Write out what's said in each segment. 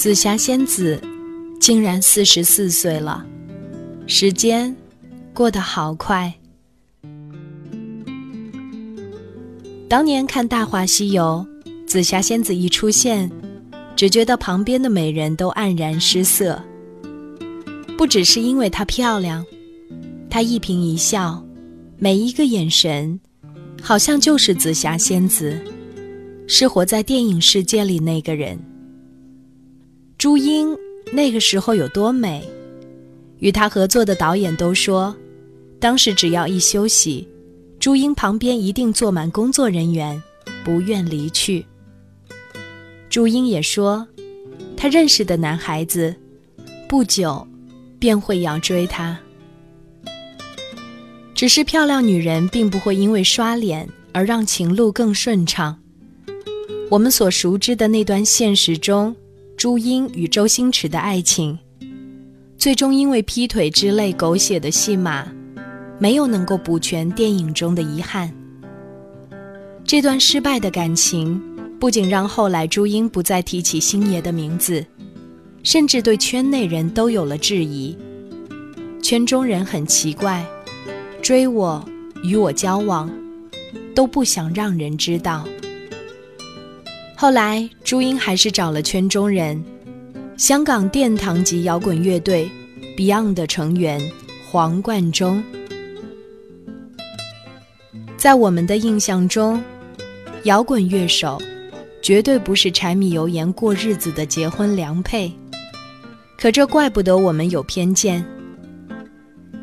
紫霞仙子竟然四十四岁了，时间过得好快。当年看《大话西游》，紫霞仙子一出现，只觉得旁边的美人都黯然失色。不只是因为她漂亮，她一颦一笑，每一个眼神，好像就是紫霞仙子，是活在电影世界里那个人。朱茵那个时候有多美？与她合作的导演都说，当时只要一休息，朱茵旁边一定坐满工作人员，不愿离去。朱茵也说，她认识的男孩子，不久便会要追她。只是漂亮女人并不会因为刷脸而让情路更顺畅。我们所熟知的那段现实中。朱茵与周星驰的爱情，最终因为劈腿之类狗血的戏码，没有能够补全电影中的遗憾。这段失败的感情，不仅让后来朱茵不再提起星爷的名字，甚至对圈内人都有了质疑。圈中人很奇怪，追我、与我交往，都不想让人知道。后来，朱茵还是找了圈中人，香港殿堂级摇滚乐队 Beyond 的成员黄贯中。在我们的印象中，摇滚乐手绝对不是柴米油盐过日子的结婚良配。可这怪不得我们有偏见。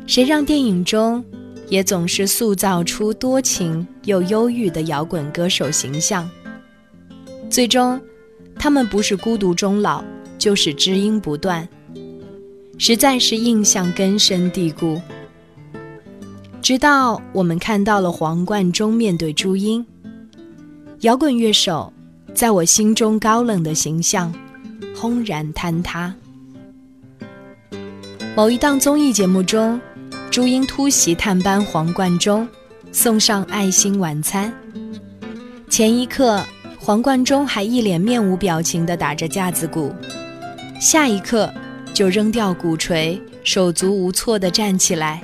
谁让电影中也总是塑造出多情又忧郁的摇滚歌手形象？最终，他们不是孤独终老，就是知音不断，实在是印象根深蒂固。直到我们看到了黄贯中面对朱茵，摇滚乐手在我心中高冷的形象轰然坍塌。某一档综艺节目中，朱茵突袭探班黄贯中，送上爱心晚餐，前一刻。黄贯中还一脸面无表情地打着架子鼓，下一刻就扔掉鼓槌，手足无措地站起来，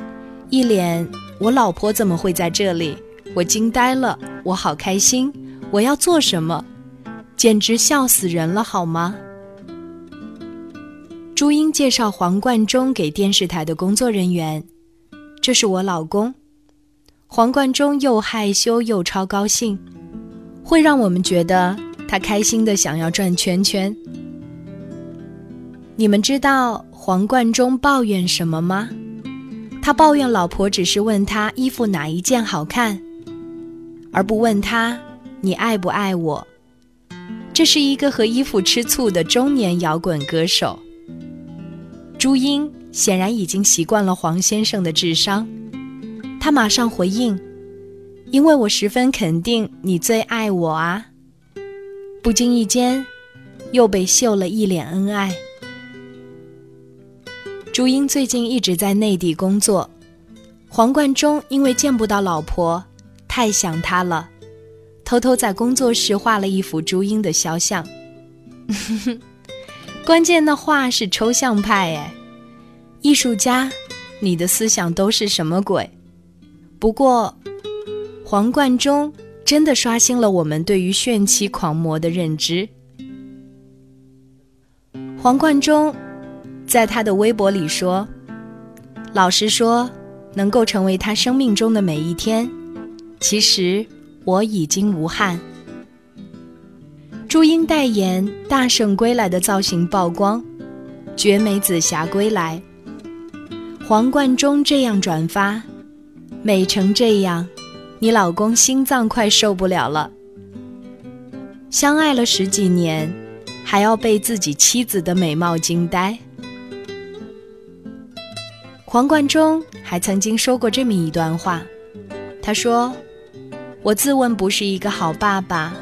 一脸“我老婆怎么会在这里？我惊呆了，我好开心，我要做什么？简直笑死人了，好吗？”朱茵介绍黄贯中给电视台的工作人员：“这是我老公。”黄贯中又害羞又超高兴。会让我们觉得他开心的想要转圈圈。你们知道黄贯中抱怨什么吗？他抱怨老婆只是问他衣服哪一件好看，而不问他你爱不爱我。这是一个和衣服吃醋的中年摇滚歌手。朱茵显然已经习惯了黄先生的智商，他马上回应。因为我十分肯定你最爱我啊！不经意间，又被秀了一脸恩爱。朱茵最近一直在内地工作，黄贯中因为见不到老婆，太想她了，偷偷在工作室画了一幅朱茵的肖像。关键的画是抽象派哎，艺术家，你的思想都是什么鬼？不过。黄贯中真的刷新了我们对于炫妻狂魔的认知。黄贯中在他的微博里说：“老实说，能够成为他生命中的每一天，其实我已经无憾。”朱茵代言《大圣归来》的造型曝光，绝美紫霞归来。黄贯中这样转发，美成这样。你老公心脏快受不了了。相爱了十几年，还要被自己妻子的美貌惊呆。黄贯中还曾经说过这么一段话，他说：“我自问不是一个好爸爸，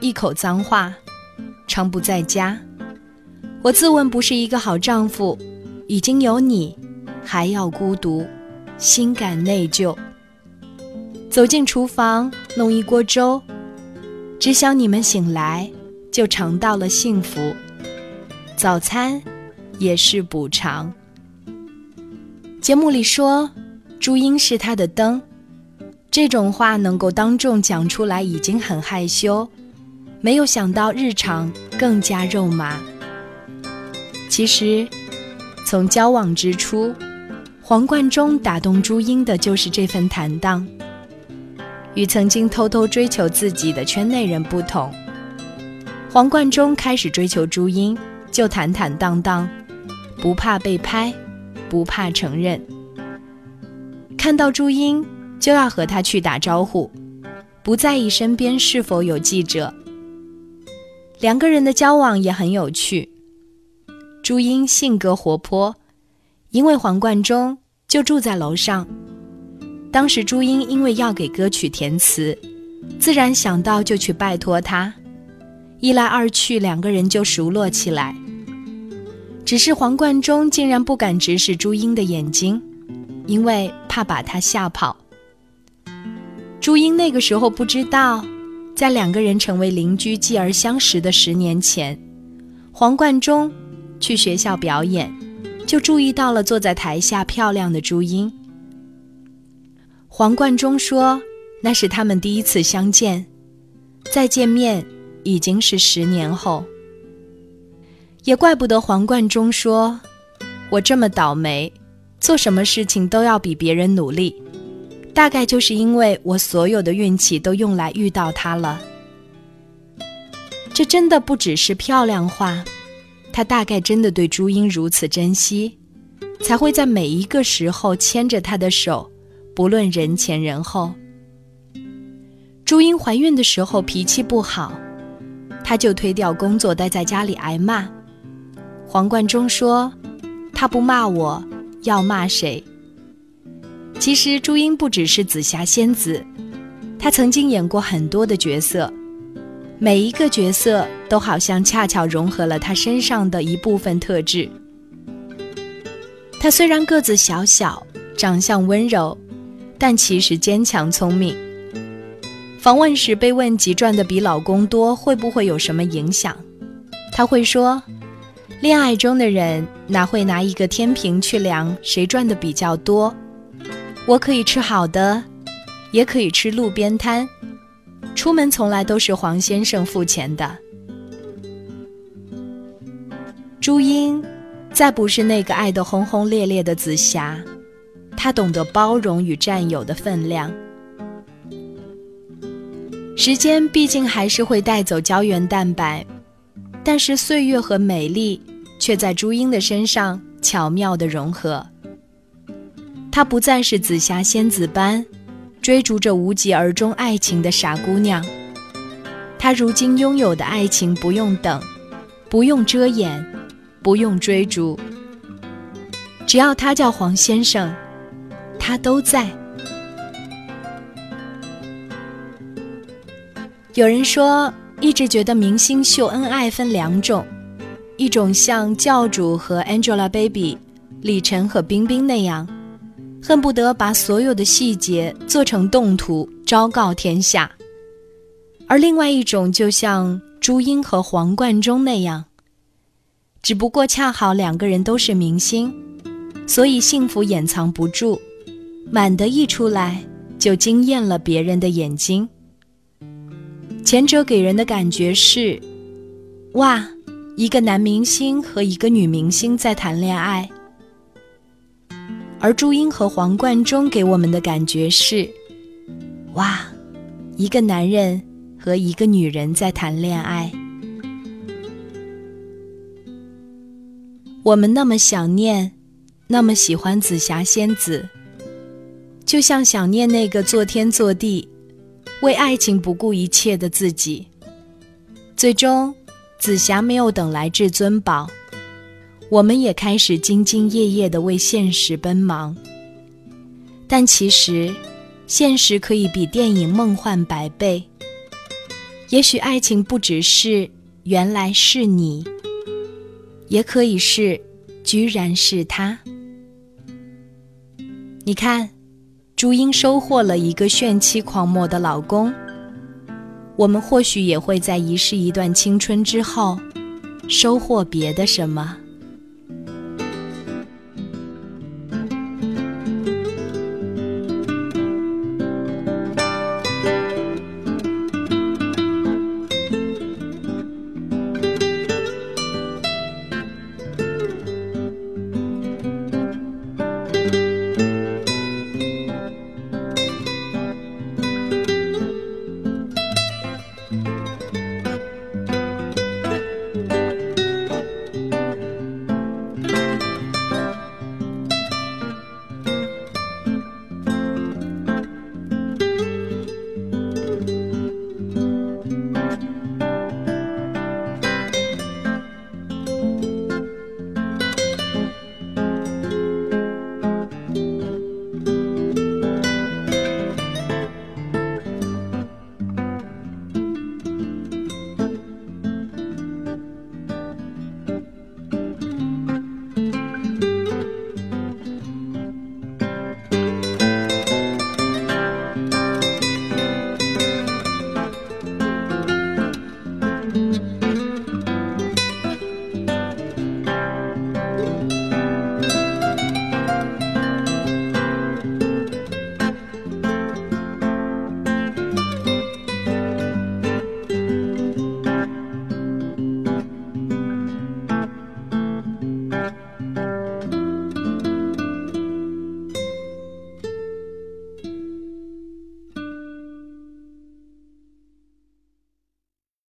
一口脏话，常不在家。我自问不是一个好丈夫，已经有你，还要孤独，心感内疚。”走进厨房弄一锅粥，只想你们醒来就尝到了幸福。早餐也是补偿。节目里说，朱茵是他的灯，这种话能够当众讲出来已经很害羞，没有想到日常更加肉麻。其实，从交往之初，黄贯中打动朱茵的就是这份坦荡。与曾经偷偷追求自己的圈内人不同，黄贯中开始追求朱茵，就坦坦荡荡，不怕被拍，不怕承认。看到朱茵就要和她去打招呼，不在意身边是否有记者。两个人的交往也很有趣。朱茵性格活泼，因为黄贯中就住在楼上。当时朱茵因为要给歌曲填词，自然想到就去拜托他，一来二去，两个人就熟络起来。只是黄贯中竟然不敢直视朱茵的眼睛，因为怕把她吓跑。朱茵那个时候不知道，在两个人成为邻居、继而相识的十年前，黄贯中去学校表演，就注意到了坐在台下漂亮的朱茵。黄贯中说：“那是他们第一次相见，再见面已经是十年后。也怪不得黄贯中说，我这么倒霉，做什么事情都要比别人努力，大概就是因为我所有的运气都用来遇到他了。这真的不只是漂亮话，他大概真的对朱茵如此珍惜，才会在每一个时候牵着她的手。”不论人前人后，朱茵怀孕的时候脾气不好，她就推掉工作待在家里挨骂。黄贯中说：“她不骂我，要骂谁？”其实朱茵不只是紫霞仙子，她曾经演过很多的角色，每一个角色都好像恰巧融合了她身上的一部分特质。她虽然个子小小，长相温柔。但其实坚强聪明。访问时被问及赚的比老公多会不会有什么影响，他会说：“恋爱中的人哪会拿一个天平去量谁赚的比较多？我可以吃好的，也可以吃路边摊。出门从来都是黄先生付钱的。”朱茵，再不是那个爱得轰轰烈烈的紫霞。他懂得包容与占有的分量。时间毕竟还是会带走胶原蛋白，但是岁月和美丽却在朱茵的身上巧妙的融合。她不再是紫霞仙子般追逐着无疾而终爱情的傻姑娘，她如今拥有的爱情不用等，不用遮掩，不用追逐，只要他叫黄先生。他都在。有人说，一直觉得明星秀恩爱分两种，一种像教主和 Angelababy、李晨和冰冰那样，恨不得把所有的细节做成动图昭告天下；而另外一种就像朱茵和黄贯中那样，只不过恰好两个人都是明星，所以幸福掩藏不住。满的一出来，就惊艳了别人的眼睛。前者给人的感觉是，哇，一个男明星和一个女明星在谈恋爱；而朱茵和黄贯中给我们的感觉是，哇，一个男人和一个女人在谈恋爱。我们那么想念，那么喜欢紫霞仙子。就像想念那个做天做地、为爱情不顾一切的自己。最终，紫霞没有等来至尊宝，我们也开始兢兢业业的为现实奔忙。但其实，现实可以比电影梦幻百倍。也许爱情不只是原来是你，也可以是居然是他。你看。朱茵收获了一个炫妻狂魔的老公，我们或许也会在遗失一段青春之后，收获别的什么。